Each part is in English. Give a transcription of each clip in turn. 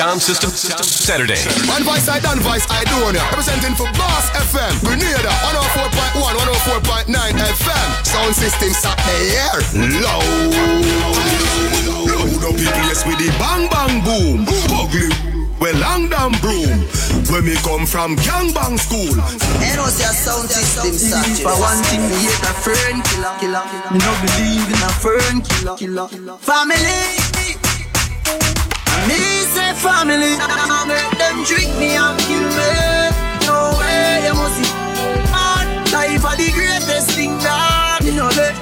Sound System Saturday. One voice I done voice I do on ya. Representing for Boss FM. Grenada 104.1, 104.9 FM. Sound system Saturday here. Low. Loud up the place with the bang bang boom. Ugly. Well, long down broom. When me come from gangbang school. And what's your sound system such? For one thing, me hate a fern killer. killer. Me no believe in a fern killer. killer. Family. Me say family. Make them drink me and kill me. No way, you must see. Man, life are the greatest thing that me know that.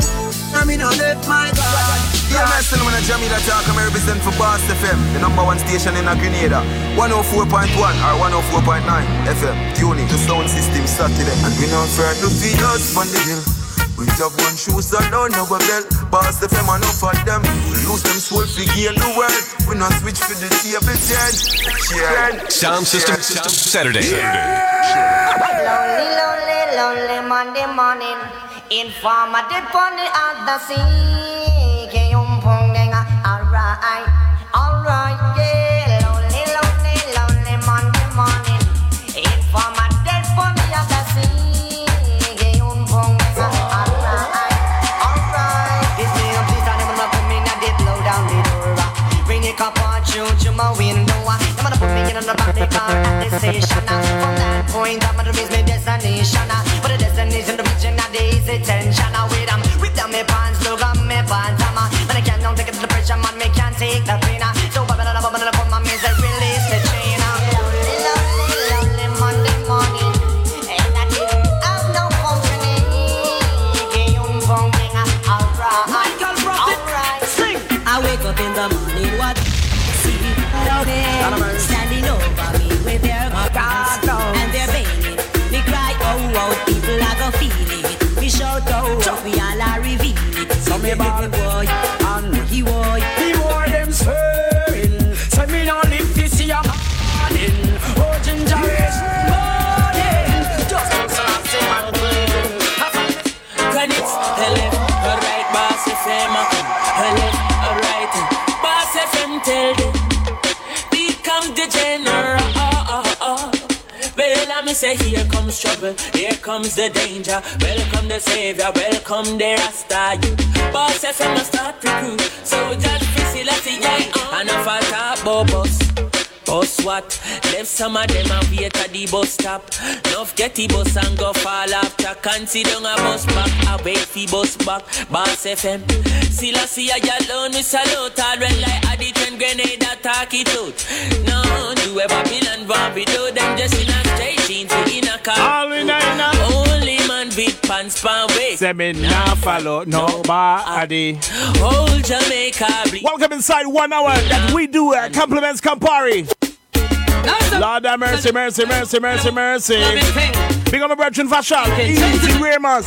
I me know that, my God. Yeah, man, still when I jam that talk, I'm represent for Boss FM, the number one station in Grenada. 104.1 or 104.9 FM. Tune in to Sound System Saturday. And we not afraid to feed us on the hill. We have one shoes and don't have a belt. Boss FM and enough of them. We lose them soul figure in the world. We not switch for the table change. Yeah. Sound System system Saturday. Lonely, lonely, lonely Monday morning. Informer did on the other sea. Put me in the back of car at the station. From that point, I'm gonna reach my destination. But the destination, the region, not the easy tension. Say here comes trouble, here comes the danger. Welcome the savior, welcome the Rasta. You boss FM a start recruit, so just facility, yeah. And if I talk about bus. What? Left some of them and wait at the bus stop. Enough get the bus and go fall after. Consider a bus back. I wait for bus back. Boss FM. Still I see I alone. We salute all red like I the 10 grenade attack it out. No, do a Babylon want we do them just in a straight jeans in a car. All in a in a. Only man with pants pan waist. Say me nah follow nobody. Whole Jamaica. Welcome inside one hour that we do uh, compliments Campari. Lord have mercy, mercy, mercy, mercy, mercy. Big on my brethren fashion. Easy Ramos.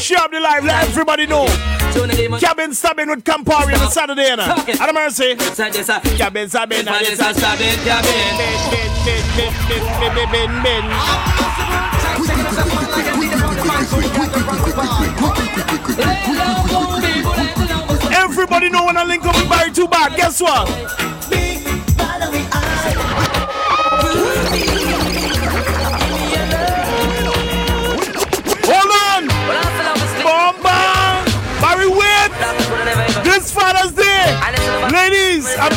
Share up the live, let everybody know. Cabin stabbing with Campari on a Saturday, know. Have mercy. Cabin stabbing, and it's a stabbing, cabin. Bin, bin, bin, bin, bin, bin, bin. Everybody know when I link up with Barry Two Back. Guess what?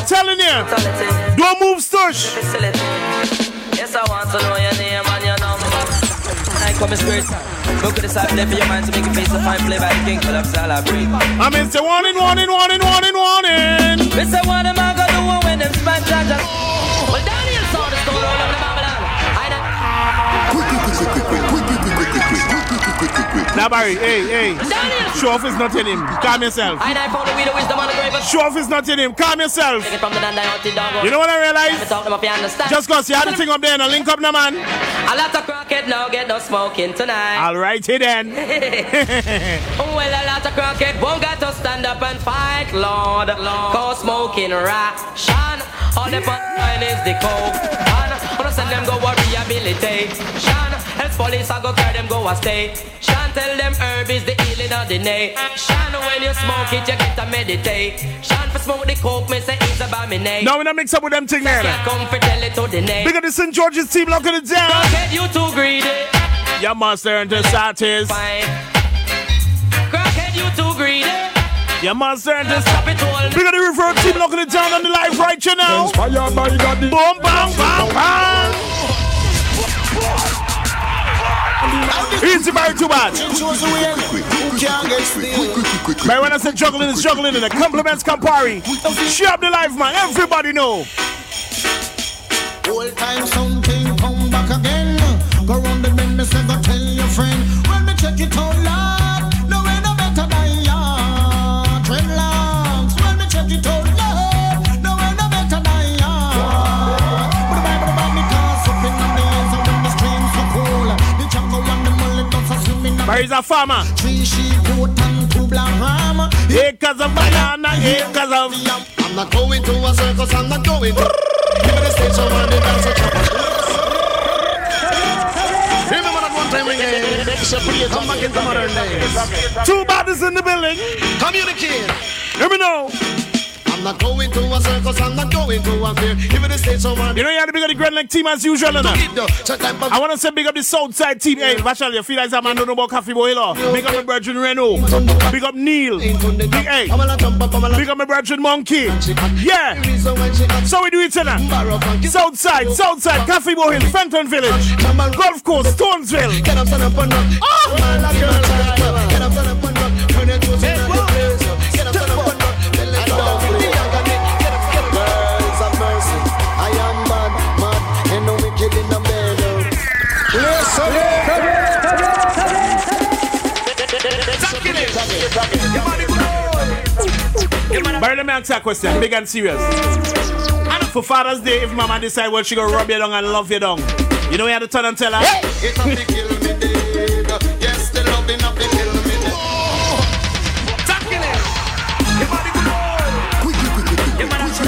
Telling you, don't move stush! Yes, I want to know your name and your number. I come in spirit. Look at the side left of your mind to make it face the fine play by the king, but that's all I bring. I mean, say warning, warning, warning, warning, warning! Miss I want them, I got the one when them span jaja. Well, Daniel saw the story Now, Barry, hey, hey. Show off is not in him. Calm yourself. I I found the way the wisdom and the grave. Show off is not in him. Calm yourself. Take it from the dandai the dog. You know what I realize? Talk them up, you understand? Just cause you had the thing up there and a link up now, man. A lot of crackhead now get no smoking tonight. Alrighty then. Oh, well, a lot of crackhead won't got to stand up and fight, Lord. Lord. Cause smoking ration. All the fun is the coke. And send them go a rehabilitation. Else police I go carry them go a station. Tell them herb is the healing of the nation. When you smoke it, you get a meditation. For smoke the coke, me say it's about me name. Now we not mix up with them thing there. Come for tell it to the name. Big up the St. George's team locking it down. Crackhead, you too greedy. Yeah, monster and the satis. Fine. Crackhead, you too greedy. Yeah, monster and the Stop it all. Big up the river team locking it down on the live right you now. Inspired by Daddy. Boom, bang, bang, bang. Easy, very too bad. Man, when I say juggling, it's juggling, and the compliments Campari. Share the life, man. Everybody know. Old time something swimming. A farmer? Three sheep, goat and two black. Acres of banana, acres of. I'm not going to a circus, I'm not going. Give me the stage, so man, they dance a Remember that one time we separate, come back into modern days. Two bodies in the building. Communicate. Let me know. Not going to a circus, I'm not going to a fair. Me the stage, so. You know you have to big up the Grand Lake team as usual, no? I want to say big up the Southside team. Hey, Vashal, you feel like that man don't know about Coffee Boy, hello? Big up my Virgin Renault. Big up Neil. Big, hey. Big up my Virgin Monkey. Yeah. So we do it tonight. Southside, Southside, Coffee Boy Hill, Fenton Village, Golf Course, Stonesville. Get up, stand up and rock. Oh, But let me ask you a question, big and serious. For Father's Day, if mama decide well, she gonna rub you down and love you down. You know you have to turn and tell her. It have to kill me dead. Yes, the loving have to kill me. Oh.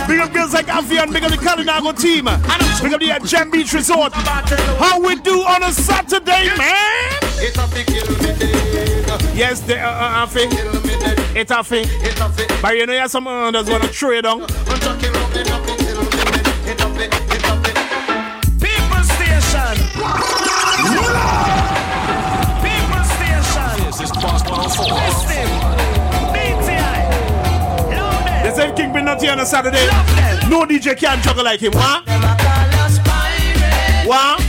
Big up girls like Avian, big up the Kalinago team. Big up the Gem Beach Resort. How we do on a Saturday, man? It have to kill me dead. Yes, they uh, uh, Afi. Kill me dead. It Afi. It. But you know you have some uh, that's gonna throw you down. I'm talking about it have to kill me dead. It have to. It have to. People Station. People Station. This is Boss 104. Listen. BTI. Loaded. They say King been not here on a Saturday. No DJ can juggle like him. What? Them a call us pirates. What?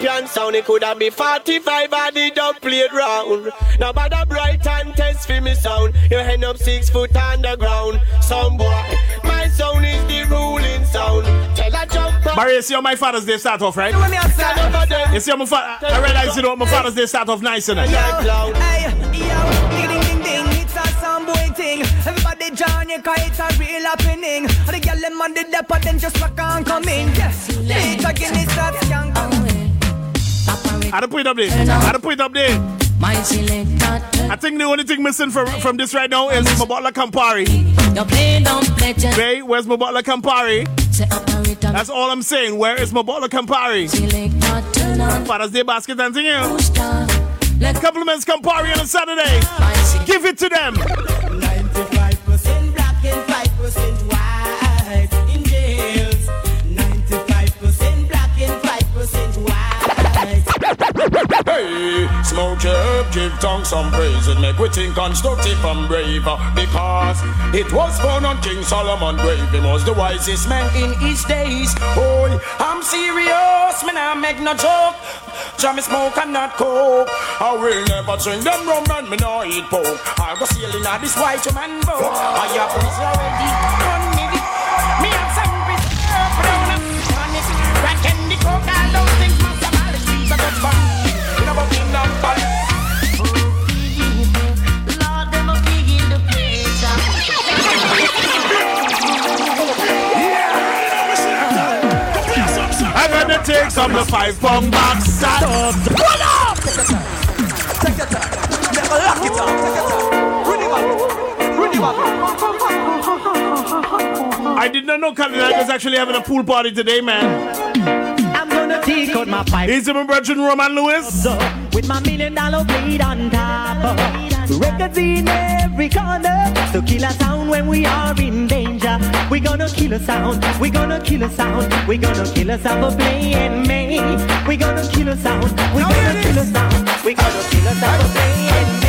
Champion sound. It could have been 45 and the dub played round. Now by the bright and test for me sound. You end up six foot underground. Some boy, my sound is the ruling sound. Tell a jump up. Barry, you see how my Father's Day start off, right? stand. You see how my fa- I realize you know my Father's Day start off nice, innit? Yeah, thing. Everybody join you, cause it's a real happening. And the girl them on the depot, then just rock on come in. Yes, it's a Guinness that skank. I to put it up there. I to put it up there. I think the only thing missing from, from this right now is my butler Campari. don't Babe, where's my butler Campari? That's all I'm saying. Where is my butler Campari? Father's Day basket dancing here. booster. Compliments Campari on a Saturday. Give it to them. Hey, smoke herb, give tongues some praise and make we think constructive and brave. Because it was born on King Solomon grave. He was the wisest man in his days. Boy, I'm serious, man, I make no joke. Jam me smoke and not coke. I will never drink them rum and me no eat pork. I go sailing on this white man boat. I have this already done me. Me have some brown and honey. Crack and the coke, all those things must have all the streets are take some the five pound box. Stop. Pull up. Take your time. Never lock it up. Take your time. Back. I did not know Cadillac was actually having a pool party today, man. Take out my pipe. Is it my brother Roman Lewis? With my million dollar blade on top. Records in every corner. To kill a sound when we are in danger. We gonna kill a sound. We gonna kill a sound. We gonna kill a sound for playing me. We gonna kill a sound. We gonna kill a sound. We gonna kill a sound for playing me.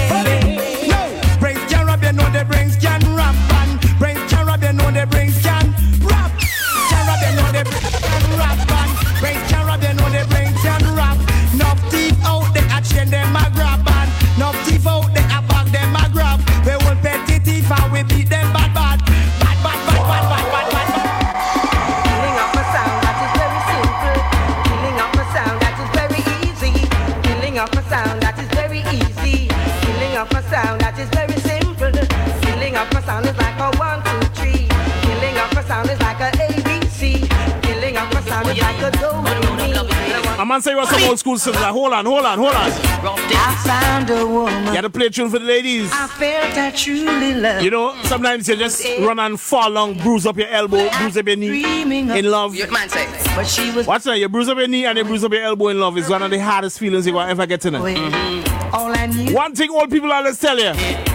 Man say you want some old school sizzler. Hold on, hold on, hold on. I found a woman. You had to play a tune for the ladies. I felt I truly love. You know, sometimes you just run and fall long, bruise up your elbow, bruise up your knee in love. man say, but she was What's that? You bruise up your knee and you bruise up your elbow in love is one of the hardest feelings you will ever get in it. all I knew. One thing old people always tell you,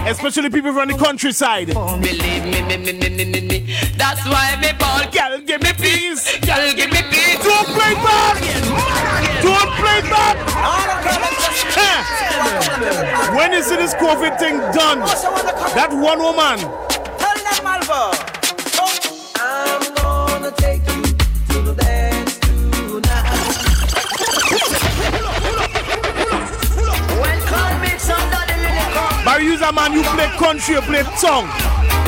especially people from the countryside. Believe me, me, me, me, me, me. That's why me ball. Girl, give me peace. Girl, give me peace. Don't play back. Don't play back. When you see this COVID thing done, that one woman. I'm come. Man, you play country, you play tongue.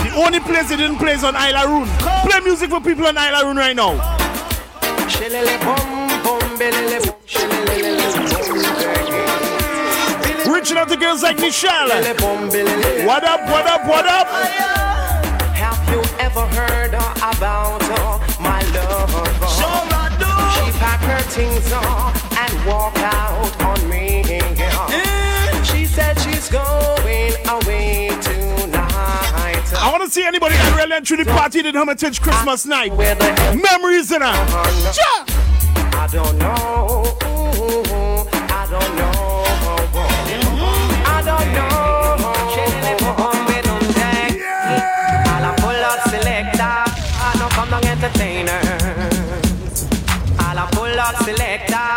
The only place they didn't play is on Isla Rune. Play music for people on Isla Rune right now. Shillelagh bum bum billelagh bum, shillelagh bum, Reaching out to girls like Michelle. What up, what up, what up? Have you ever heard about my love? Sure I do. She packed her things uh, and walked out on me. She said she's going away tonight. I want to see anybody that really and truly partied in Hermitage Christmas night. Memories in her. I don't know. I don't know. I don't know. I'll pull out selector. I no come down entertainer. I'll pull out selector.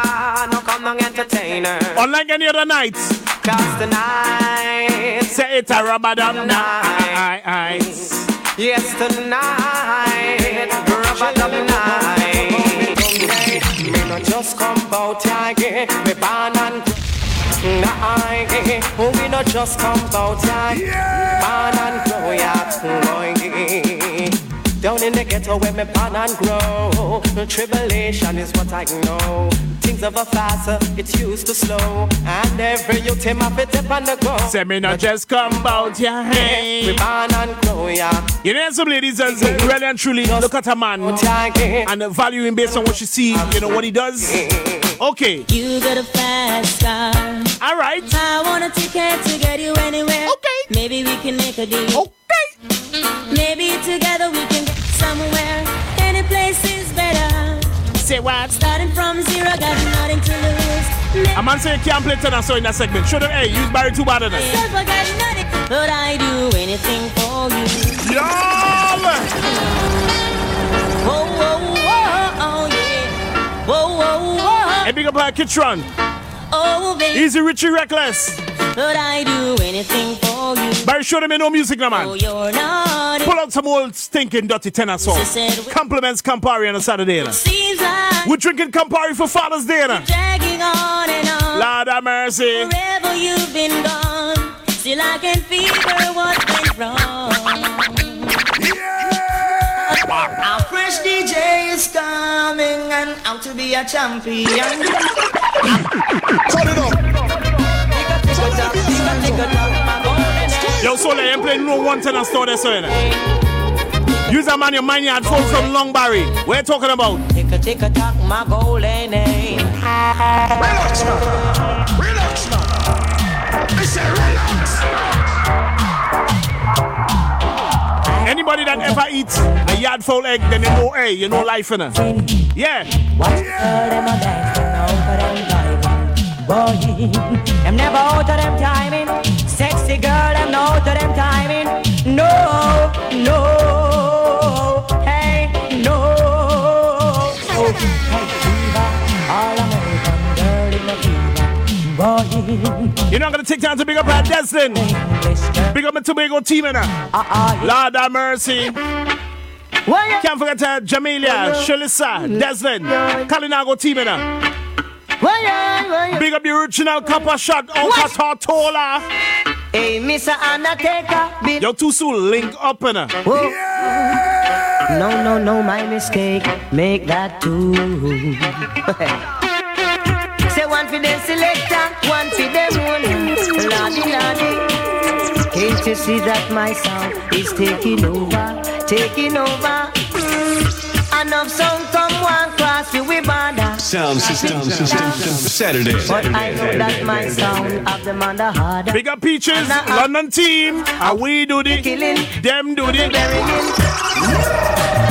No come down entertainer. Unlike any other nights. Cause tonight. Say it a rubber dub night. Yes, tonight. Rubber dub night. Me no just come out here. Me born and Nah, oh, we no just come out yeah. Born and grow, yeah. Down in the ghetto where me born and grow. Tribulation is what I know. Things of a faster, it's used to slow. And every youth him up it up on the go. Say me not just come out your hey. We born and grow, yeah. You know some ladies that mm-hmm. really and truly look at a man and value him based on what she see, you know what he does. Mm-hmm. Okay. You got a fast car. All right. I want a ticket to get you anywhere. Okay. Maybe we can make a deal. Okay. Maybe together we can get somewhere. Any place is better. Say what? Starting from zero, got nothing to lose. A man say you can't play tenor so in that segment. Show them, hey, use Barry too bad enough. But I do anything for you. Y'all! Whoa, whoa, whoa, oh yeah. Whoa, whoa, whoa. Hey, big up like Kitron. Oh, baby. Easy Richie Reckless. But I do anything for you. Barry, show them no music now, man. Oh. Pull out some old stinking dirty tenor song. Compliments Campari on a Saturday. Like We're drinking Campari for Father's Day. Now. dragging on and on. Lord have mercy. Forever you've been gone. Still I can feel what went wrong. Our fresh DJ is coming and out to be a champion. Turn it up. Yo, so they ain't playing no one tenor store there, so you know. Use a man your mind yard phone from Long Barry. What you talking about? Tick a tick a tock, my golden name. Relax now. Relax now. I say relax. Anybody that that ever eat a yard full egg, then you know, hey, you know life in it. Yeah. Watch girl, Boy, them never out of them timing. Sexy girl, them no out of them timing. No, no, hey, no. Oh, hey, fever, all American girl in the fever. Boy, You're not gonna take time to big up our Destin. Big up my Tobago team in it. Lord have mercy. Can't forget uh, Jamelia, Shalissa, Deslin, Kalinago team it. Big up the original copper shot, Uncle Tortola. Hey, Mr. Undertaker. Yo, too soon, link up in it. Oh. No, no, no, my mistake. Make that two. Say one for them selector, one for them one. Lordy, lordy. Can't you see that my sound is taking over, taking over? Enough sound one cross you we border. Sound system, system, Saturday. But I know that my sound of them on the harder. Big up Peaches, London team. Are we do the killing? them do the Lord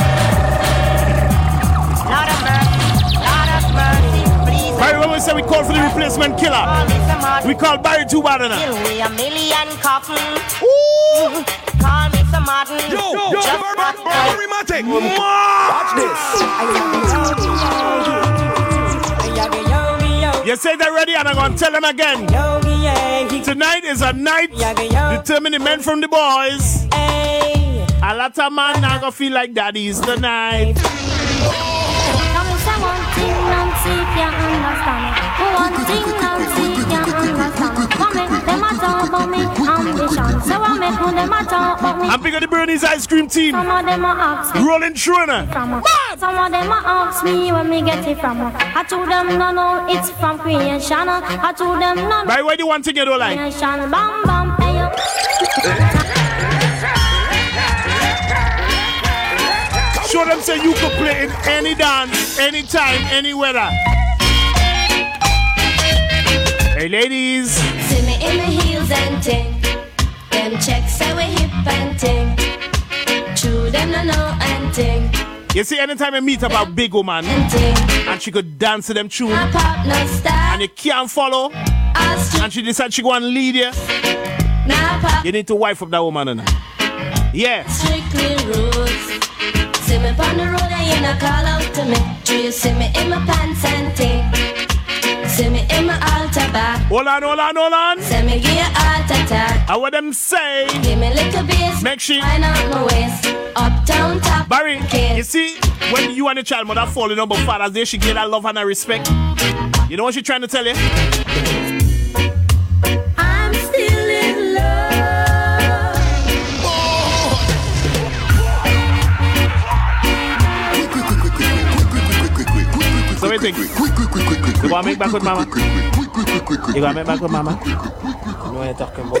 please. Barry, when we say we call for the replacement killer, we call Barry too bad enough. Kill me a million coffin. Ooh. Call me some Martin. Yo, yo, Just Barry, Barry, Watch this. You say that ready, and I'm gonna tell them again. Tonight is a night determining the men from the boys. A lot of man not gonna feel like daddy's tonight. Can't understand it. One thing, Nancy can't understand. Come in, them a talk about me ambition. So I make who them a talk about me. I'm big the Bernie's ice cream team. Some of them a ask me Rolling now. Some of them a ask me where me get it from. I told them no, no, it's from creation. I told them no, no. By way, the one thing you don't like. Creation, bam, bam, hey, yo. Show them say you could play in any dance, anytime, any weather. Hey ladies, See me in my heels and ting. Them checks we hip and ting. True them no know and ting. you see anytime you meet up a big woman and she could dance to them tune My partner style. and you can't follow and she decide she go and lead you, you need to wife up that woman. innit? Yeah. strictly rules. See me on the road and you not call out to me. Do you see me in my pants and ting? See me in my altar back. Hold on, hold on, hold on. See me give you heart attack. I want them say. Give me little bass. Make she. Wind up my waist. Uptown top. Barry, you see, when you and the child mother fall in love, but Father's Day, she get that love and that respect. You know what she trying to tell you? What you think? You want to make back with mama? You gonna make back with mama? know what you're talking about.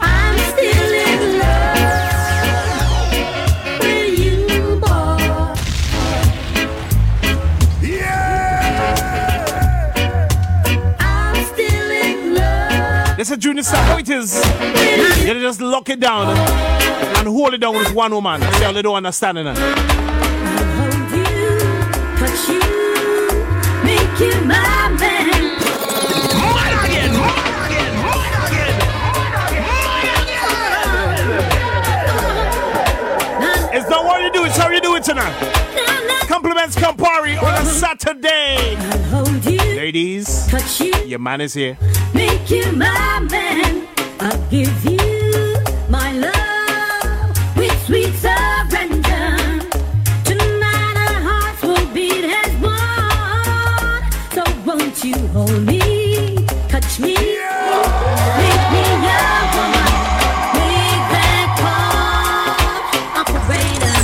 I'm still in love with you, boy. Yeah. I'm still in love. This is Junior Star. How? You just lock it down and hold it down with one woman. See how they don't understand it. It's not what you do, it's how you do it tonight. Compliments Campari on a Saturday. Ladies, your man is here. Make you my man. I'll give you my love with sweet you hold me, touch me, make me your woman. Make that call, operator.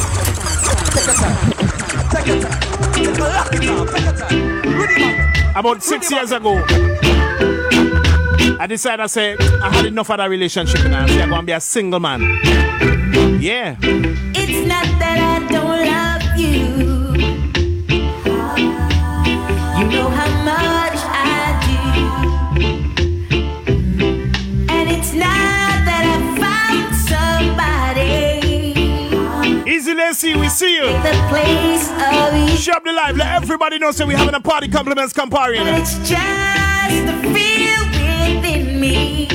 About six years ago, I decided I said I had enough of that relationship and I said I'm gonna be a single man. Yeah. See we see you. The place of you. Shop the live, let everybody know so we having a party compliments Campari. But it's just the feel within me.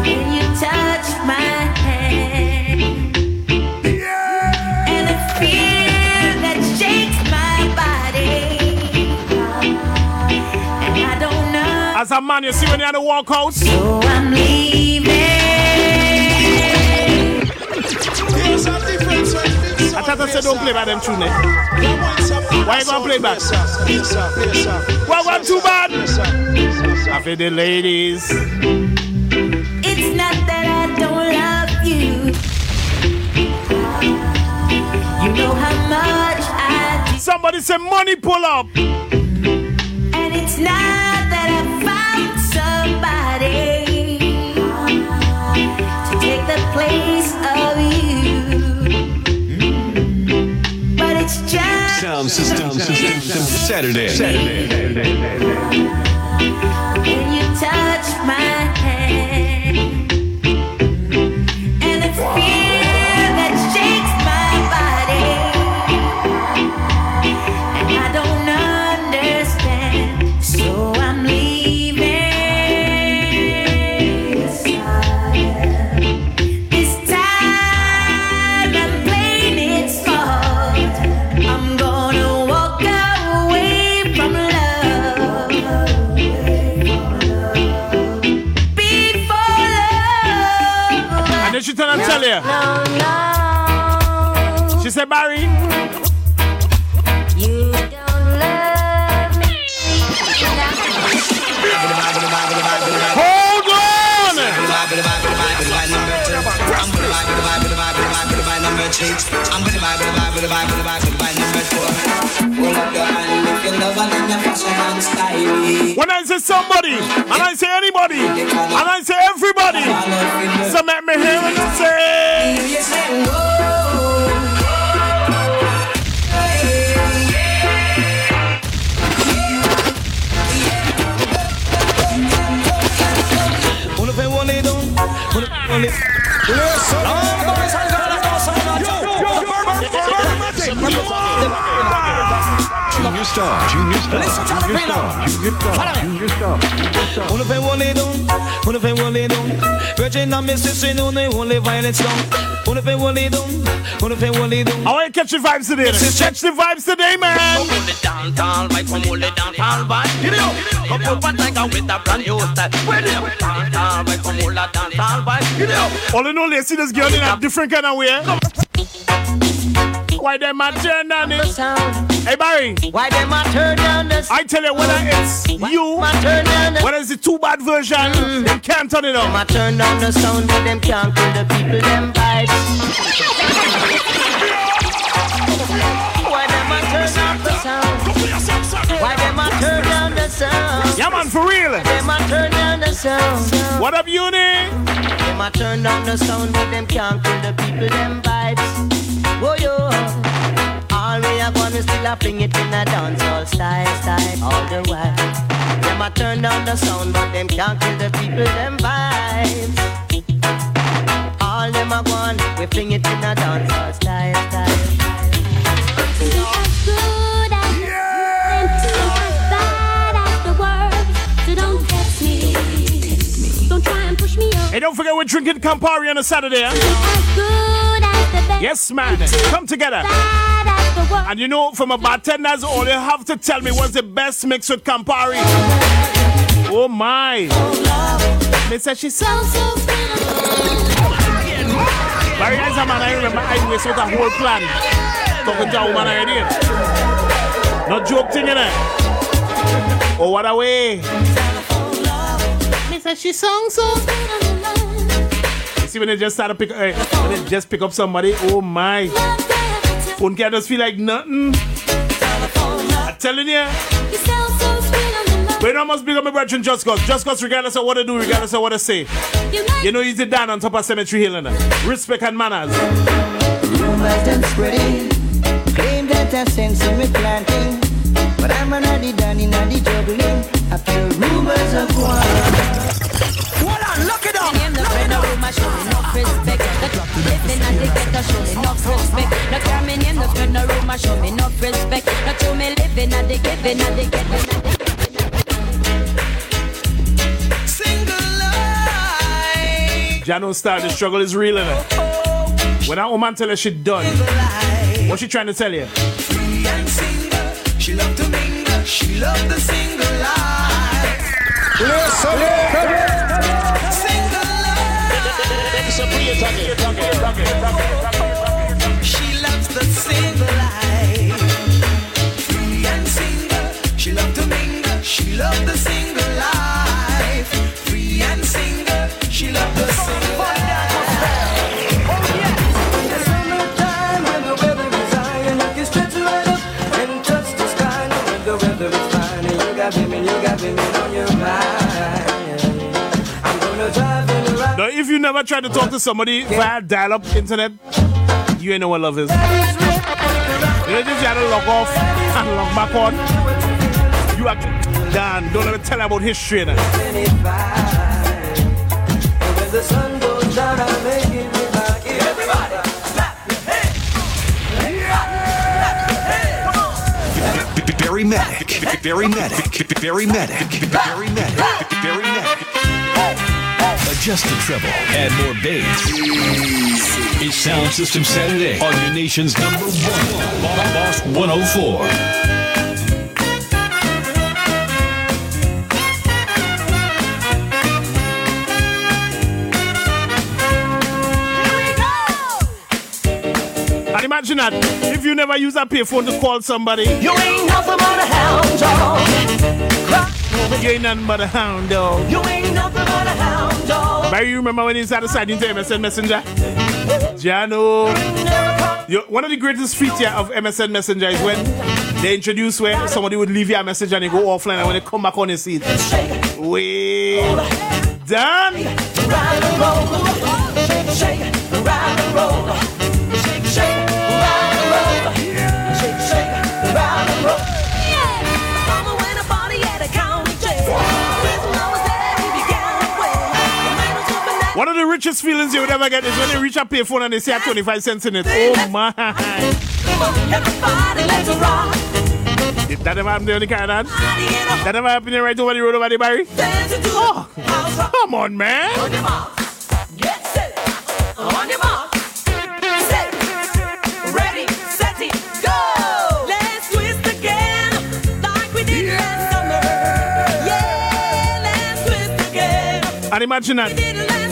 When you touch my hand. And the fear that shakes my body. And I don't know. As a man, you see when you're on the walkout. So I'm leaving. I said don't play by them tune. eh? Why you gonna play back? Well, one too bad. Happy the ladies. It's not that I don't love you. You know how much I do. Somebody say money pull up. And it's not Sound system, system, system, Saturday. Saturday. when When I say somebody, and I say anybody, and I say everybody, so make me hear what you say. Uno fait one les dons, uno fait one les. Junior Star, Junior Star, Junior Star, Junior Star, Junior Star. Uno fait one les dons, uno fait one les dons. Virgin and Mrs. Sin, only only violence down. Uno fait one les dons, uno fait one les dons. I want to catch the vibes today. Catch the vibes today, man. Come Hold it down, down, right from hold it down, down, right. Give it up. Come put one tiger with a brand new style. Where they up? Down, down, right from hold it down, down, right. Give it up. All in all, they see this girl in a different kind of way. Why them a turn on it? Hey Barry. Why them a turn down the sound? I tell you whether it's you, turn down the whether it's the two bad version, mm. they can't turn it Them a turn down the sound, but them can't kill the people them vibes. Why them a turn down the sound? Why them a turn down the sound? Yeah man, for real. Them a turn down the sound. What up, uni? Them a turn down the sound, but them can't kill the people them vibes. Whoa yo. All we are gonna still a fling it in a dancehall style, style all the while. Them a turn down the sound, but them can't kill the people them vibes. All them a gone, we fling it in a dancehall style, style. So don't get me. Don't try and push me. Hey, don't forget we're drinking Campari on a Saturday. Huh? Yes, man. Come together. And you know, from a bartender's all, you have to tell me what's the best mix with Campari. Oh my. They said she's so, so Barry is a man, I remember I was with a whole plan. Talking to a woman already. No joke thing in it. Oh, what a way. Me said she sung so You see when they just start to pick uh, when they just pick up somebody, oh my. Phone can just feel like nothing. I'm telling you. But you know, I must big up my brethren just cause. Just cause regardless of what they do, regardless of what they say. You know, he's the down on top of Cemetery Hill and respect and manners. Rumors them spreading, claim that I've sense in me planting, but I'm already done in the juggling. I feel rumors of war. Hold on, look it up. Name the friend of my show, enough respect. The living and the ghetto show, never show me enough respect. Not show me living at the giving at the giving. Single life. Junior Star, the struggle is real in it. When that woman tell her she done, what she trying to tell you? Free and single. She love to mingle. She love the single life. Listen, Single She loves the single life. Free and single. She love to mingle. She the if you never tried to talk to somebody via dial-up internet, you ain't know what love is. You know, just you had to log off and log back on. You are done. Don't let me tell about history. Now. When the sun goes down, I make it back. Everybody, Barry Mattic. Barry Mattic. Barry Mattic. Barry Mattic. Barry Mattic. Adjust the treble. Add more bass. It's Sound System Saturday on your nation's number one. Boss 104. And imagine that if you never use a payphone to call somebody, You ain't nothing but a hound dog. you ain't nothing but a hound dog. You ain't nothing but you remember when he started signing to MSN Messenger? Jano. One of the greatest feature of MSN Messenger is when they introduce where somebody would leave you a message and they go offline and when they come back on the seat. Wait. Done. Shake. Shake, One of the richest feelings you would ever get is when they reach a payphone and they a 25 cents in it. Oh my. Did that ever happen to any kind of That ever happened right over the road over the Barry? Oh, come on, man. On your mark. Set. Ready, set go. Let's twist again. Like we did last summer. Yeah, let's twist again. And imagine that.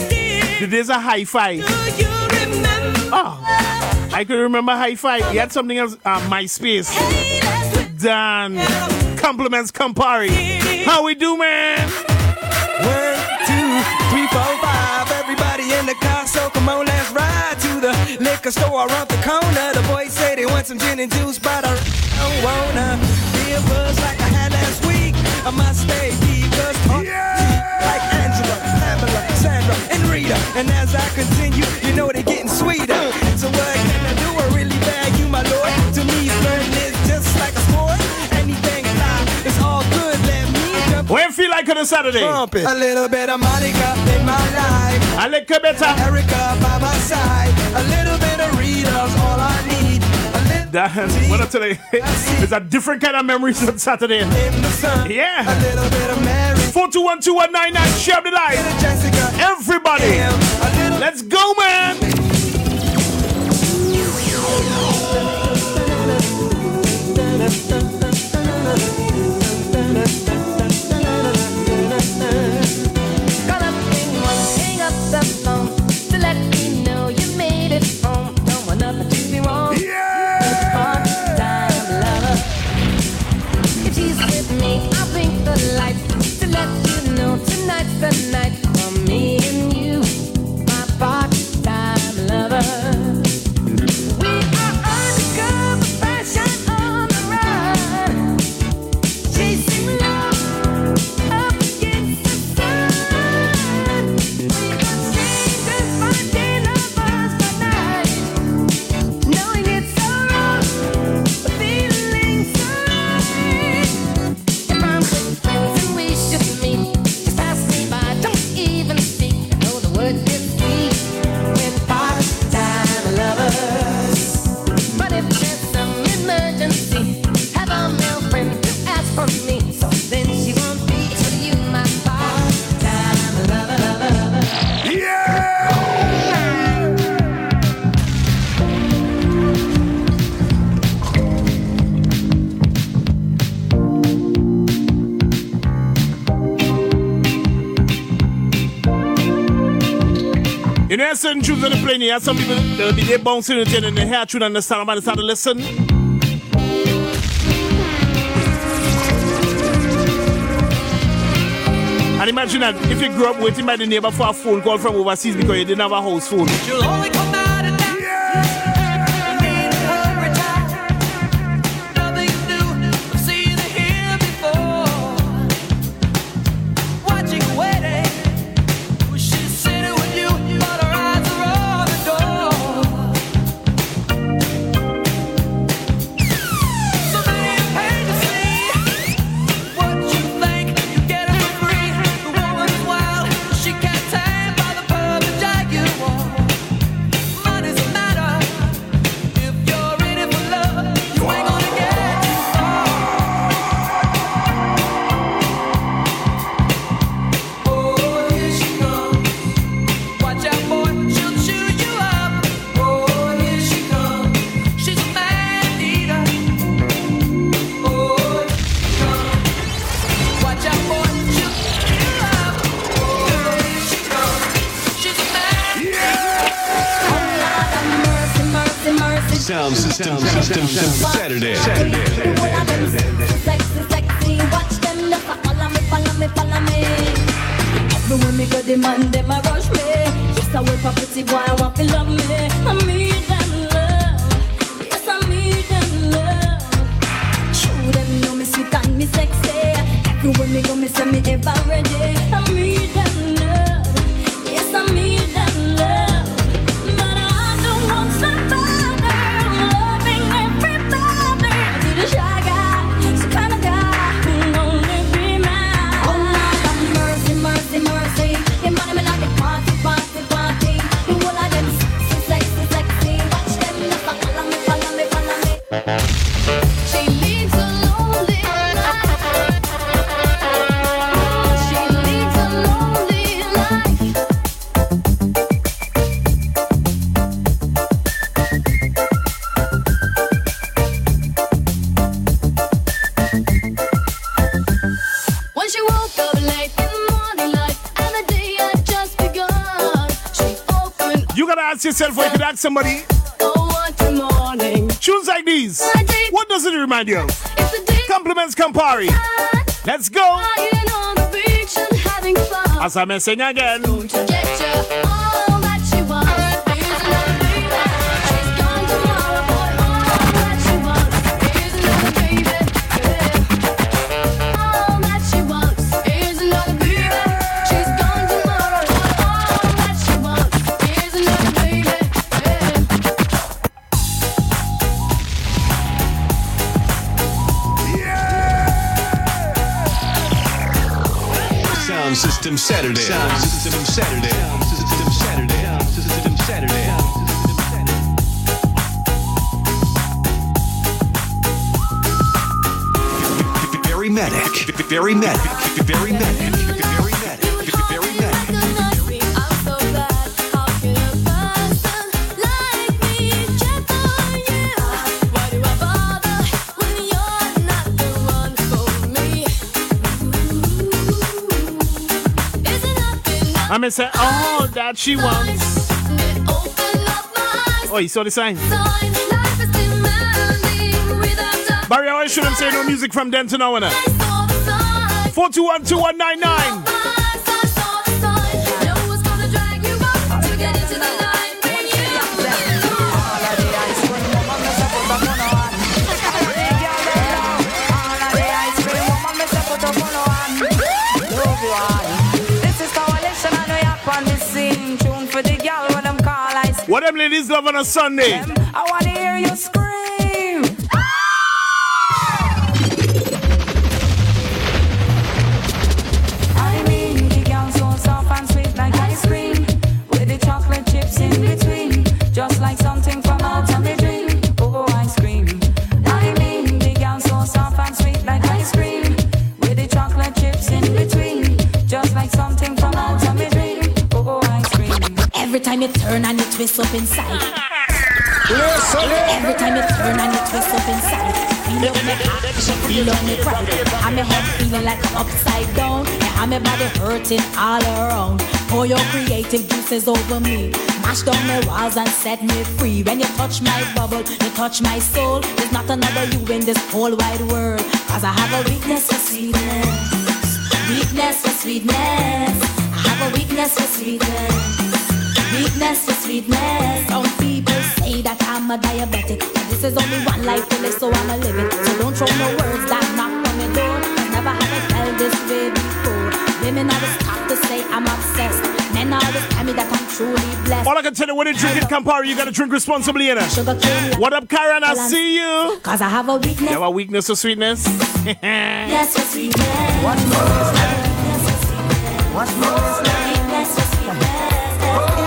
The a high five. Oh, I could remember hi5. He had something else, uh, MySpace. Dan. Compliments, Campari. How we do, man? One, two, three, four, five. Everybody in the car, so come on, let's ride to the liquor store around the corner. The boys say they want some gin and juice, but I don't wanna be a buzz like I had last week. I must stay deep, cause talk like Angela, Pamela, Sandra, and And as I continue, you know they're getting sweeter. So what can I do? I really bag you, my lord. To me, flirting is just like a sport. Anything fly, it's all good. Let me jump When feel like on a Saturday? A little bit of Monica in my life. A little better. Erica by my side. A little bit of Rita's all I need. Dan, what I tell you, it's a different kind of memories on Saturday. Yeah. A little bit of Mary. 4212199, share the light. Everybody, let's go, man. Got certain tunes on the plane Yeah, Some people they'll be there bouncing and turning their hair tune and the sound man start to listen. And imagine that if you grew up waiting by the neighbor for a phone call from overseas because you didn't have a house phone. Sound System, system, Saturday. Saturday. Me, them a rush me. Boy, want to love me. I need love, yes, I need love. Show them know me sweet and me sexy. Everywhere me go, me say me ever ready. I need them somebody. Tunes like these. What does it remind you of? Compliments Campari. Let's go. As I'm missing again. System Saturday. Sound System Saturday. Sound System Saturday. Sound System Saturday. Barry Mattic. Barry Mattic. Barry Mattic. promise her all that she wants. Oh, you saw the sign. Barry, I shouldn't say no music from Denton Owen. 4212199. What them ladies love on a Sunday? I wanna hear you time you turn and you twist up inside. Every time you turn and you twist up inside. Feel up me action, feel up me pride. I'm a head feeling like upside down. and I'm a body hurting all around. Pour your creative juices over me. Mash down my walls and set me free. When you touch my bubble, you touch my soul. There's not another you in this whole wide world. Cause I have a weakness for sweetness. Weakness for sweetness. I have a weakness for sweetness. Weakness for sweetness. Some people say that I'm a diabetic. But this is only one life to live, so I'ma live it. So don't throw no words that knock on the door. I never had a felt this way before. Women always talk to say I'm obsessed. Men always tell me that I'm truly blessed. All I can tell you when you drink it, Campari, you gotta drink responsibly, innit? What up, Karen? I see you. Cause I have a weakness. You have a weakness for sweetness? Yes, for sweetness. What more is love? What more is love? Weakness for sweetness. If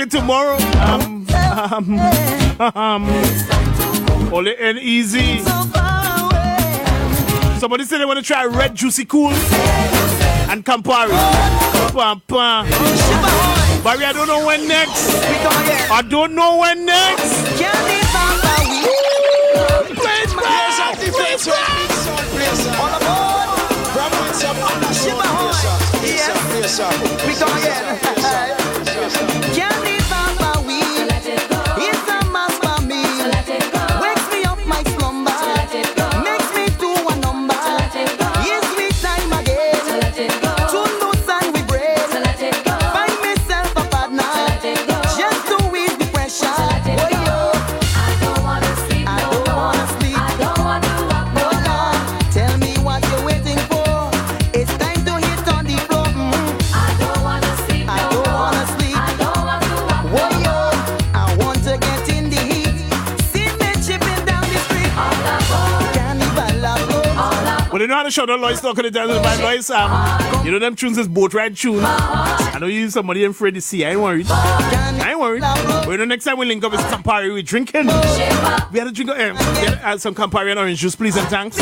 I'm going back to it tomorrow. Um, um, um, only and easy. Somebody said they want to try red juicy cool and Campari. Pam, pam. Barry, I don't know when next. I don't know when next. Play it back. Play it back. We come again. Well, you know how to show the Lois talking to the my Lois. You know them tunes is boat ride tunes. I know you somebody in see. I ain't worried. I ain't worried. But you know next time we link up with Campari, we drinking. We had to drink of, um, some Campari and orange juice, please and thanks.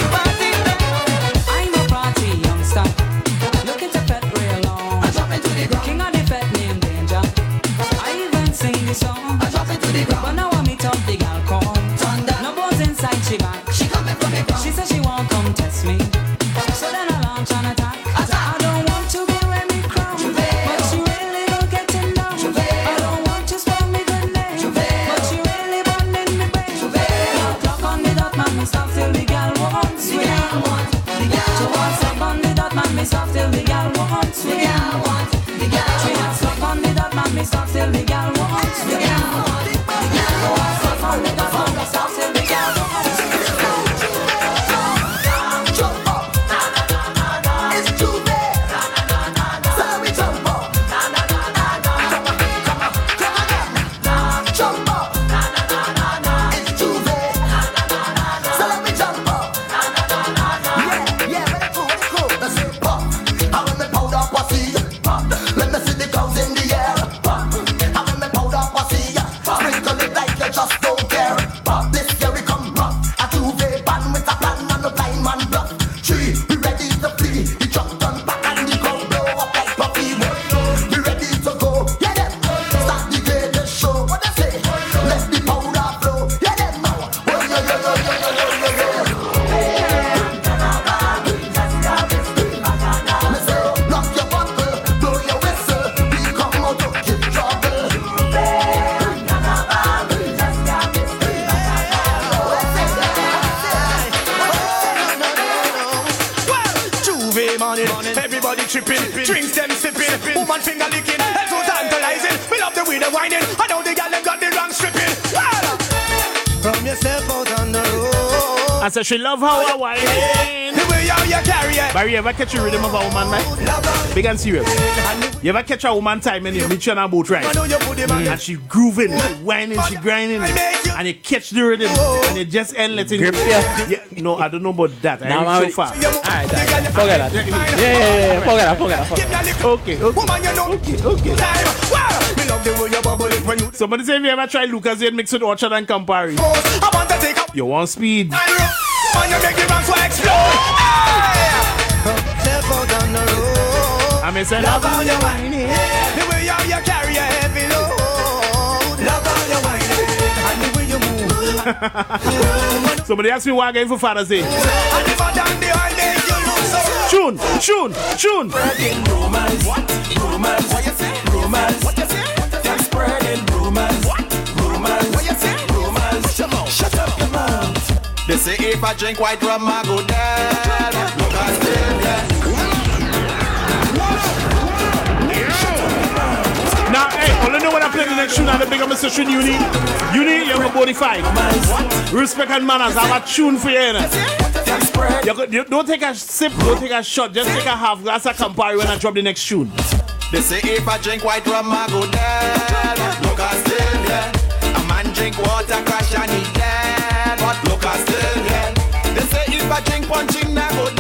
I said she love how I whine. The way how you carry it. Barry, you ever catch a rhythm of a woman, man? Big and serious. You ever catch a woman time and you meet you on a boat ride? Mm, and she grooving, she whining, she grinding, and you catch the rhythm, and you just end letting Grip, yeah. yeah. No, I don't know about that. I Nah, ain't man, so far. Alright, alright. Forget that. Yeah, yeah, yeah, yeah. Forget that, forget that, forget. Okay, okay. Woman, you know. Okay, okay. Wow. Me love the way you bubble it when you. Somebody say if you ever try Lucas and mix with Orchard and Campari. I want to take up. You want speed. Man, you make the ranks explode. Step out on the road. I may say Love how you whining. The way how you carry your heavy load. Love how you whining. And the way you move. Somebody asked me why I gave for Father's Day. And the mother and the oil you look so Tune, tune, tune. Spreading rumors. What? Rumors. What you say? Rumors. What you say? Shut up. Shut up your mouth. They say if I drink white rum, I go dead. Look, I still dead. Now, hey, only know when I play the next tune, I'm the bigger Mr. Tune Uni. Uni, you're a body fight. Respect and manners. I have a tune for you. you. You, you don't take a sip, don't take a shot. Just take a half glass of Campari when I drop the next tune. They say if I drink white rum, I go dead. Drink water, crash and he dead. But look, I still dead. They say if I drink punching, I go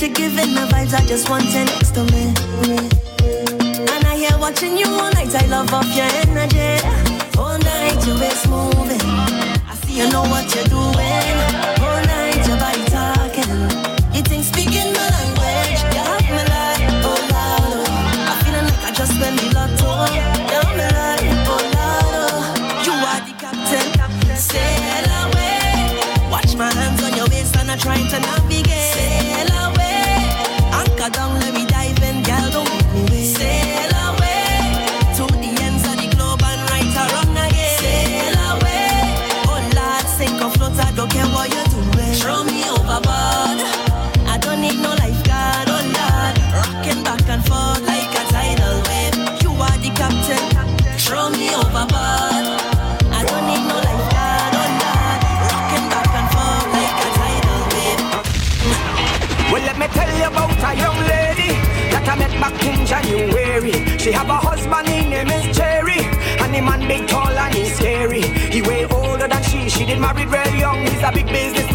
you're giving the vibes, I just want you next to me. And I hear watching you all night, I love off your energy. All night, your waist moving. I see you know what you're doing.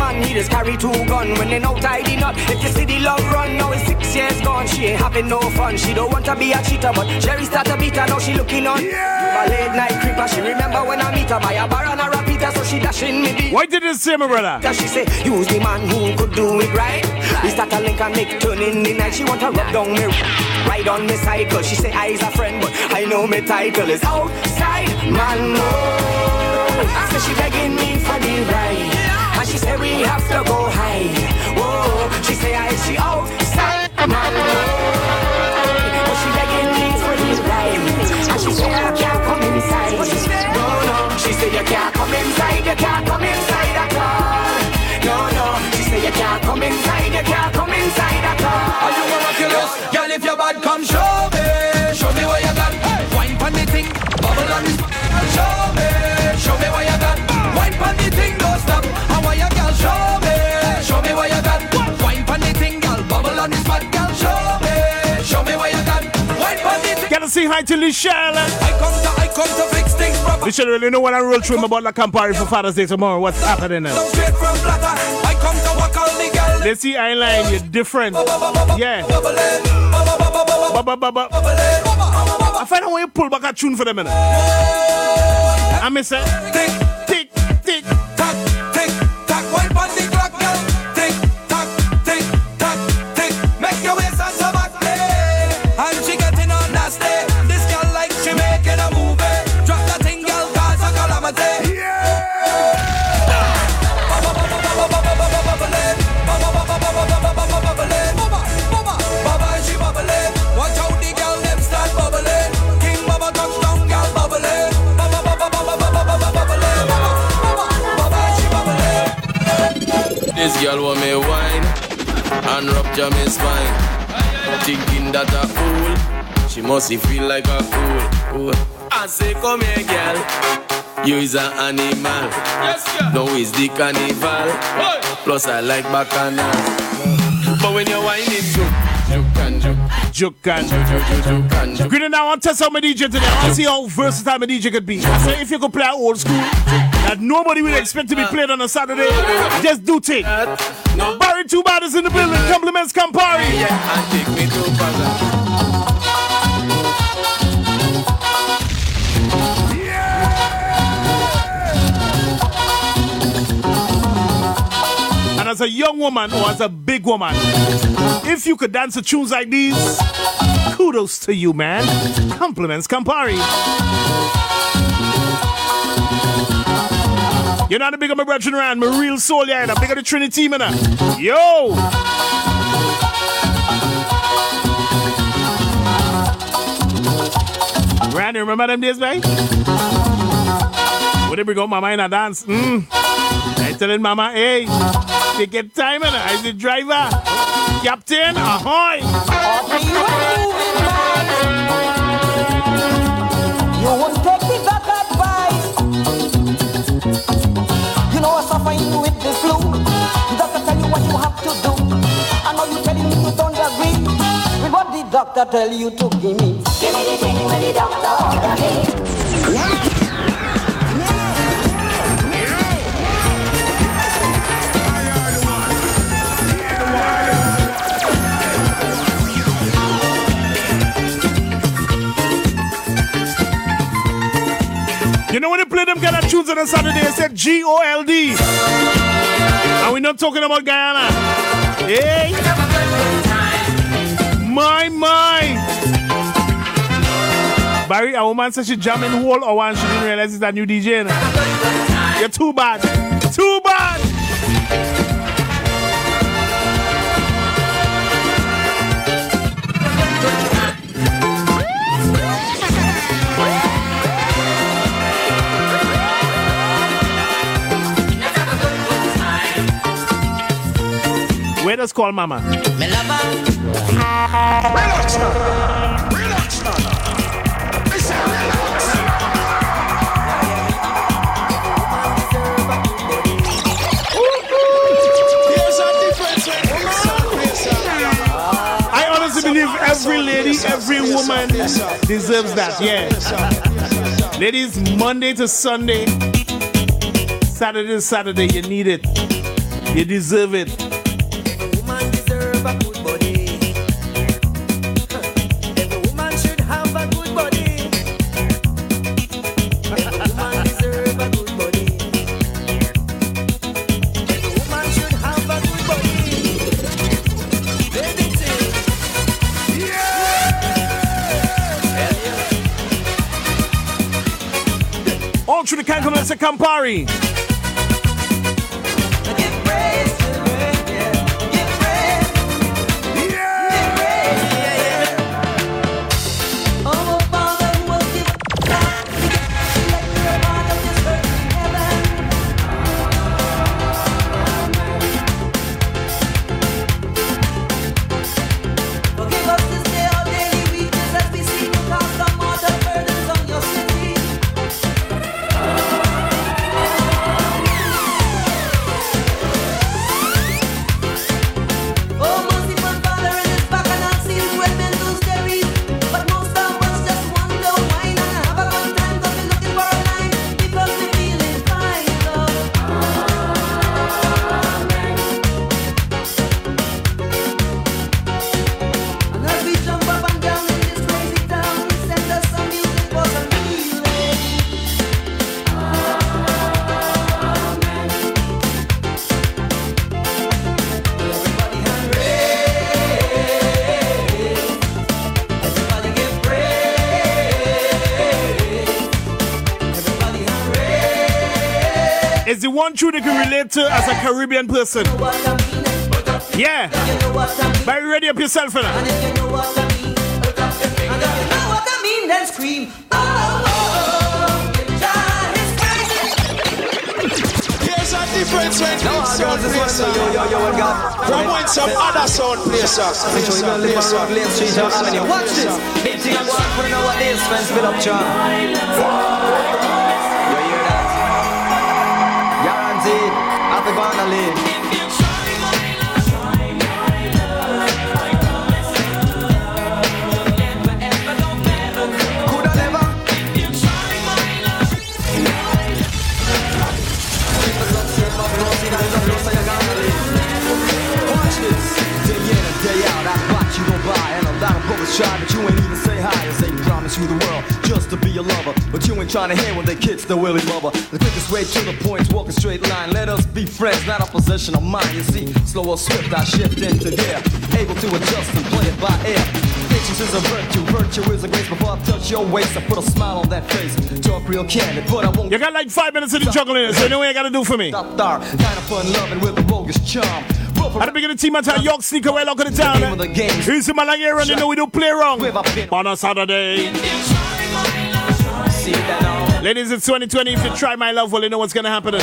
Businessman. He just carry two gun when they no tidy nut. If you see the love run, now it's six years gone. She ain't having no fun. She don't want to be a cheater, but Jerry start to beat her. Now she looking on. Yeah. A late night creeper. She remember when I meet her by a bar and a repeater, so she dashing me beat. Why did you say, my brother? That she say, use the man who could do it right. We start a link and make turn in the night. She want to rub down me, ride on me cycle. She say I's a friend, but I know me title is outside man. No, I say she begging me for the say we have to go high. Whoa, she say I she outside man. No, but she begging me for the ride, and she say I can't come inside. No, no, she say you can't come inside, you can't come inside at all. No, no, she say you can't come inside, you can't come inside at all. Are you miraculous? Girl, if you're bad, come. Show say hi to Michelle. I come to, I come to fix things proper. Michelle really know what I roll through about La Campari for Father's Day tomorrow. What's happening now? Down straight. I come to walk all the girl. They see I line, you're different. Yeah. I find out when you pull back a tune for them. I miss it. Tick, tick, tick, girl want me wine and rupture me spine. Thinking that a fool, she must feel like a fool. I say, come here, girl. You is an animal. Yes, yeah. No, it's the carnival. Hey. Plus, I like bacchanal. But when you're whining, juke, juke and juke. Juke and I want to test out my DJ today. I want to see how versatile my DJ could be. I say, if you could play old school, that nobody would expect to be played on a Saturday, just do take. Barry Two Batters in the building. Compliments Campari. Yeah, and take me to And as a young woman or as a big woman, if you could dance to tunes like these, kudos to you, man. Compliments Campari. You know the big of my brethren around, my real soul, yeah, the big of the Trinity, man. Yo! Randy, remember them days, man? Would they bring out mama in a dance? Mm. I telling mama, hey, take your time, and I the driver. Captain, ahoy! Doctor tell you to give me. Give me the thing when the doctor order me. You know when they play them of tunes on a Saturday, they said G O L D. And we're not talking about Guyana. Hey! My, my! Barry, a woman said she jamming whole or one, she didn't realize it's a new DJ. now. You're too bad. Too bad! Where does call mama? Relax now. Relax now. I relax. I honestly believe every lady, every woman deserves that. Yeah. Ladies, Monday to Sunday, Saturday to Saturday, you need it. You deserve it. Canconese It's one truth they can relate to as a Caribbean person. Yeah. Barry, ready up yourself for that. You know what I mean? Then scream. Oh, oh, oh, Here's a difference whence went No, this sound girls, this place, one, yo, yo, yo. From whence some other sound place, Make sure you don't live on Rock Lane Avenue. Watch this. Big thing I'm going for know what this friends fill up, John. Happy Barna Trying to hear when they kids the willy lover. The quickest way to the point is walk a straight line. Let us be friends, not a possession of mine. You see, slow or swift, I shift into gear, able to adjust and play it by ear. Patience is a virtue, virtue is a grace. Before I touch your waist, I put a smile on that face. Talk real candid, but I won't. You got like five minutes of the juggling, so you know what you gotta do for me. Stop there, kind of fun loving with a bogus charm. At the beginning of the team, I tell York sneak away, lock of the town. Easy man like and you know we don't play wrong. On a Saturday. Ladies, it's 2020. If you try my love, well, you know what's gonna happen.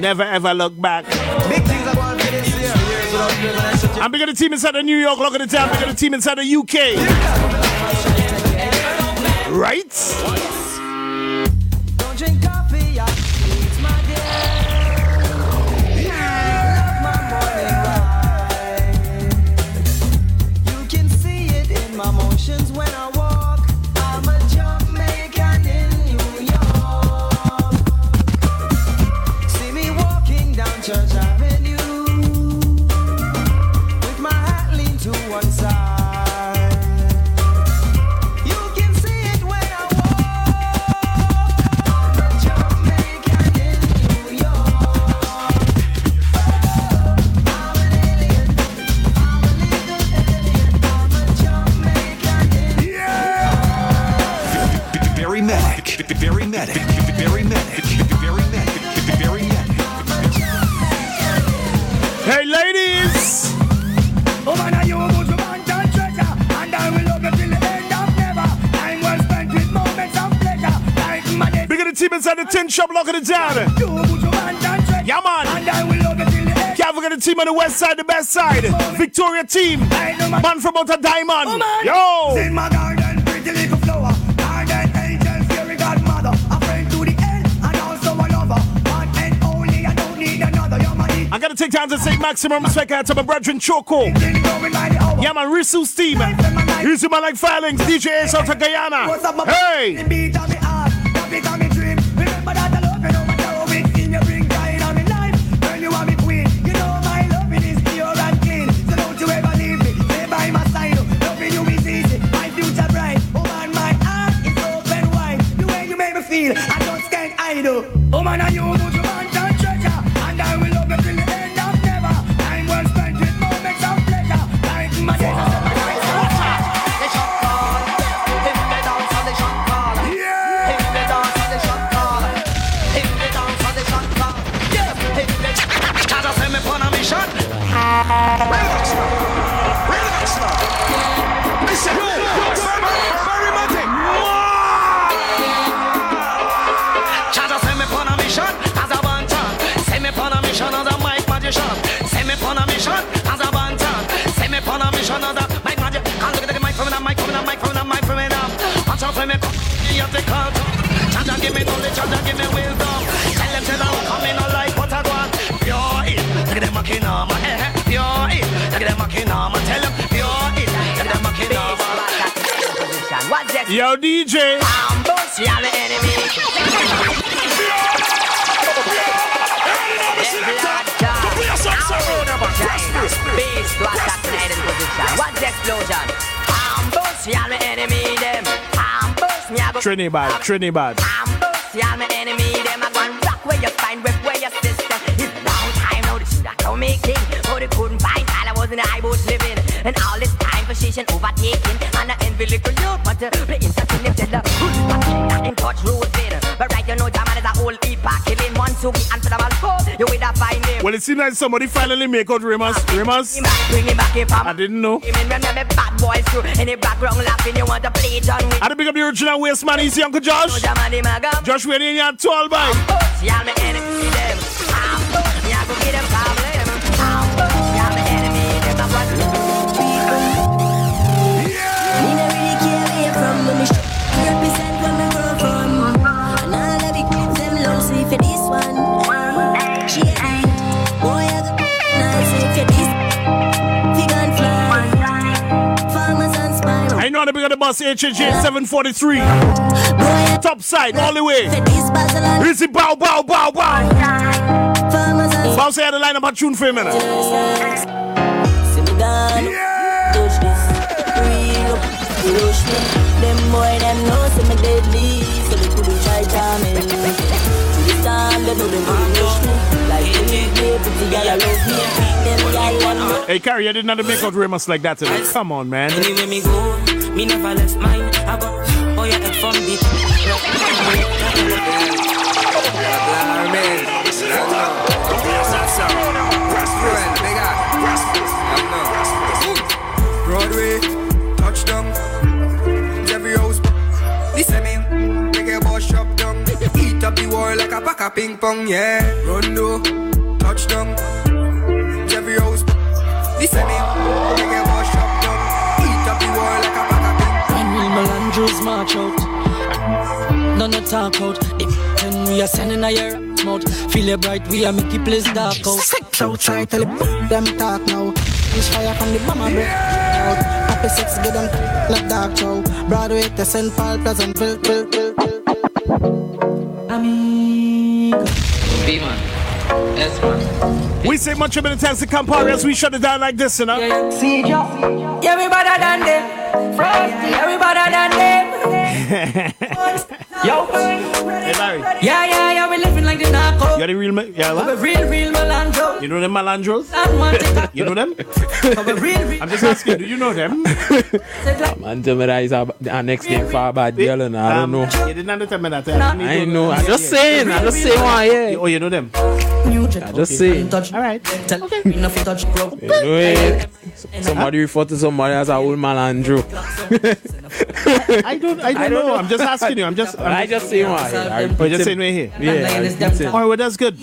Never ever look back. Big things are going for this year. Years without fear, when I shut you I'm big of the team inside of New York, look at the town. Big of the team inside of UK. Right? Team inside the tin shop, lock of the town. Yeah, man. And I will love you the. Can't forget the team on the west side, the best side. Victoria team. Man from out Diamond. Oh Yo! in my garden, pretty little flower. Garden angel, fairy godmother. A friend to the end, and also a lover. One I don't need another. You're I gotta take time to say maximum respect out to my brethren Choco. Yeah, man, Risu's team. Easy man like filings, DJ Ace out of Guyana. Hey! Oh man, are you good, you man, and treasure. And I will love you till the end of never. Time well spent with moments of pleasure. Like my Chacha send Yo, DJ. In position. What's the enemy, them. Ambush, me I go Trinidad, Trinidad. ambush, y'all my enemy, them. I go and rock where you find, rip where your sister. It's long time now, king. Couldn't find I was in the high bush living. And all this time overtaking. And I envy little youth, but uh, play instant them tell the who's not in touch rules in. But right, you know, Jaman is a whole heap of killing. One to be and for the go, you with a fine name. Well, it seems like somebody finally make out Remus. Remus? Bring him back if I'm I didn't know. Him bad boys too. In the background laughing, you want to play John Wick. I the big up the original waste man, easy Uncle Josh. Josh, we're in your 12 by. Y'all my enemy, them. Bus HHJ 743. Top side, all the way. Is it bow, bow, bow, bow? Bow say I had line about tune for a minute. See me gone, touch this, real up, push me. Them boy them know see me deadly, so they couldn't try jamming. To the time they know they couldn't rush me. Like any day, pretty girl I love me. Them girl them. Hey, Carrie, you did not make out Remus like that today. Come on, man. Anywhere me go, me never left mine. I got oh yeah, head from the Broadway, touchdown. Every house, listen me. Make a boss shop down. Eat up the wall like a pack of ping pong, yeah. Rondo, touchdown. Every house, listen me. Make a boss shop march out, none of talk out. The ten we are sending a your mouth. Feel it bright, we are make the place dark out. Sex outside, tell the them talk now. Push fire from the bomber break out. Happy sex, get them like dark show. Broadway to St. Paul, Pleasantville, Ville, Ville, Ville. Amigo. B-man. S man. We say much of the times to Campari as we shut it down like this, you know? See ya. Yeah, we better than them. Frosty, yeah, we better than them. right? Yo. Hey, Larry. Yeah, yeah, yeah, we living like the narco. You are the real, ma- yeah, I'm a real, real Malandro. You know them Malandros? That one take a- You know them? I'm a real, real. I'm just asking, do you know them? Man, tell me that is our, our next name for a bad girl, and I don't know. Um, You didn't understand me that. I know. I'm just saying. I'm just saying why, yeah. Oh, you know them? I just saying. Touch. All right. Tell me nothing touch, bro. You know it. Somebody refer to somebody as a old Malandro. I don't, I don't, know. I'm just asking you. I'm just. I'm I just saying why. I Oh, put just him- saying we're here. Yeah, I. All right, well, that's good.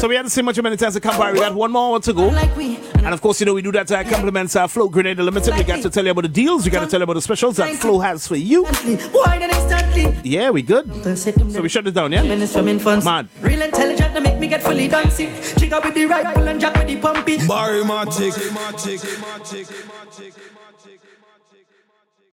So we had to say much of many times to come by. We got one more one to go. And of course, you know, we do that to our compliments our Flow Grenada Limited. We got to tell you about the deals. We got to tell you about the specials that Flow has for you. Why then instantly? Yeah, we good. So we shut it down, yeah? Minutes from infants. Man. Real intelligent, they make me get fully dancing. Chica with the rifle and jack with the pumpy. Barry Mattic.